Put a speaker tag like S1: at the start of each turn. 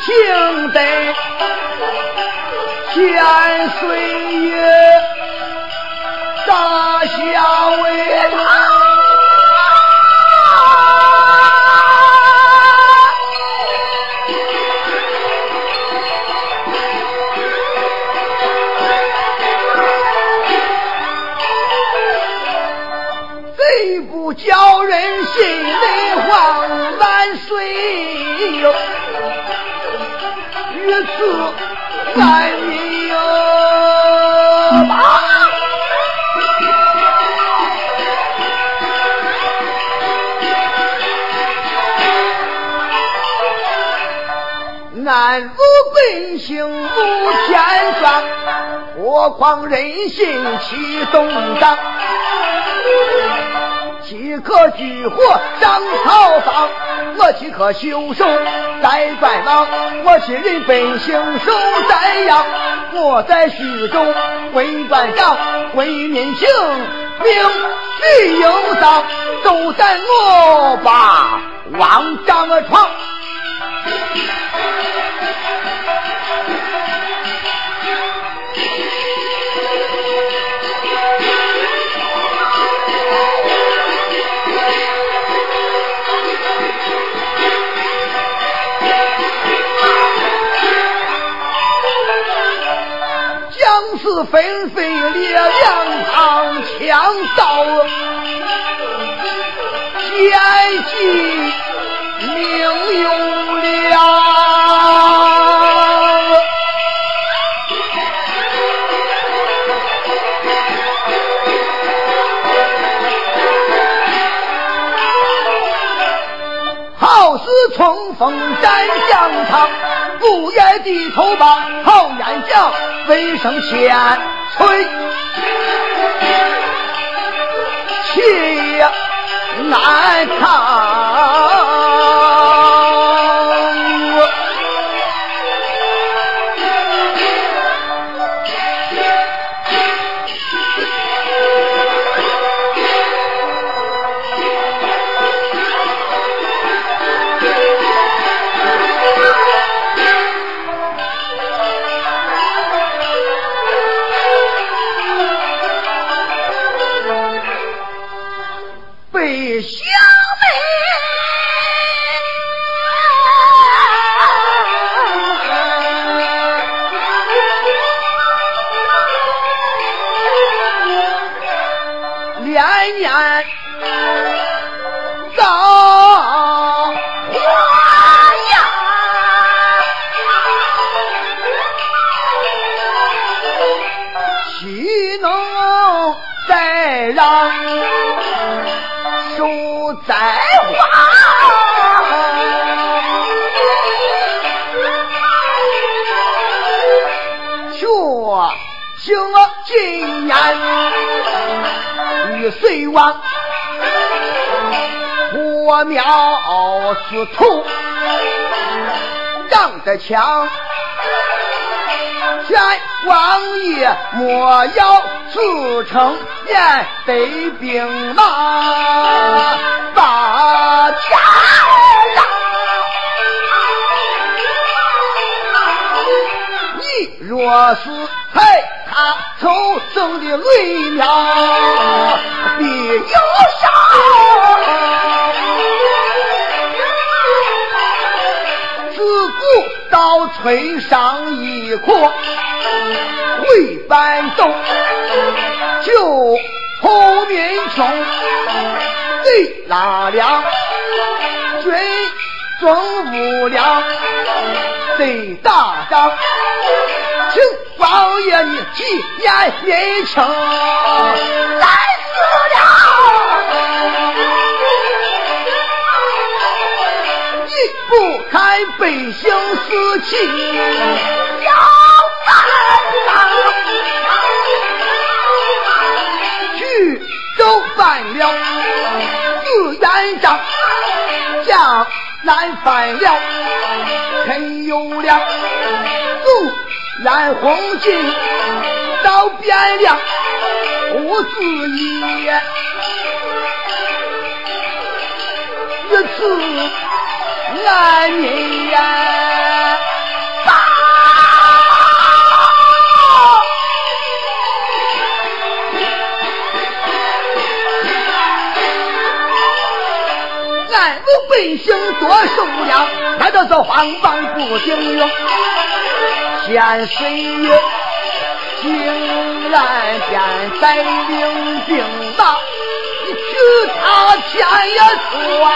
S1: 情得千岁月大下为贼不叫人心里慌，万岁哟！于此安民哟！俺如本性无天双，何况人心起动荡？岂可举火上草房？我岂可袖手在官网？我亲人本性守在阳，我在徐州为官长，为民请，命须有丧，都在我把王张闯。是纷纷飞列两旁，枪刀剑戟命用了。好似冲锋斩将场，不言低头把，好言讲，人生前催气难抗北乡手栽花，却请今年与隋王火苗似土，仗着枪。见王爷莫要自称面对兵马，把天让。你若是害他抽生的雷苗，必到崔上一阔，会搬动，就后面穷，贼拉粮，军中无粮，贼打仗，请王爷你体验民情，来死了。不看百姓死气，要办丧。徐州犯了自然章，江南犯了陈友良，纵然红巾到汴梁，无子意。难你呀大难民百姓多受了难道这荒班不顶用天水有竟然现在领兵吧他天也闯。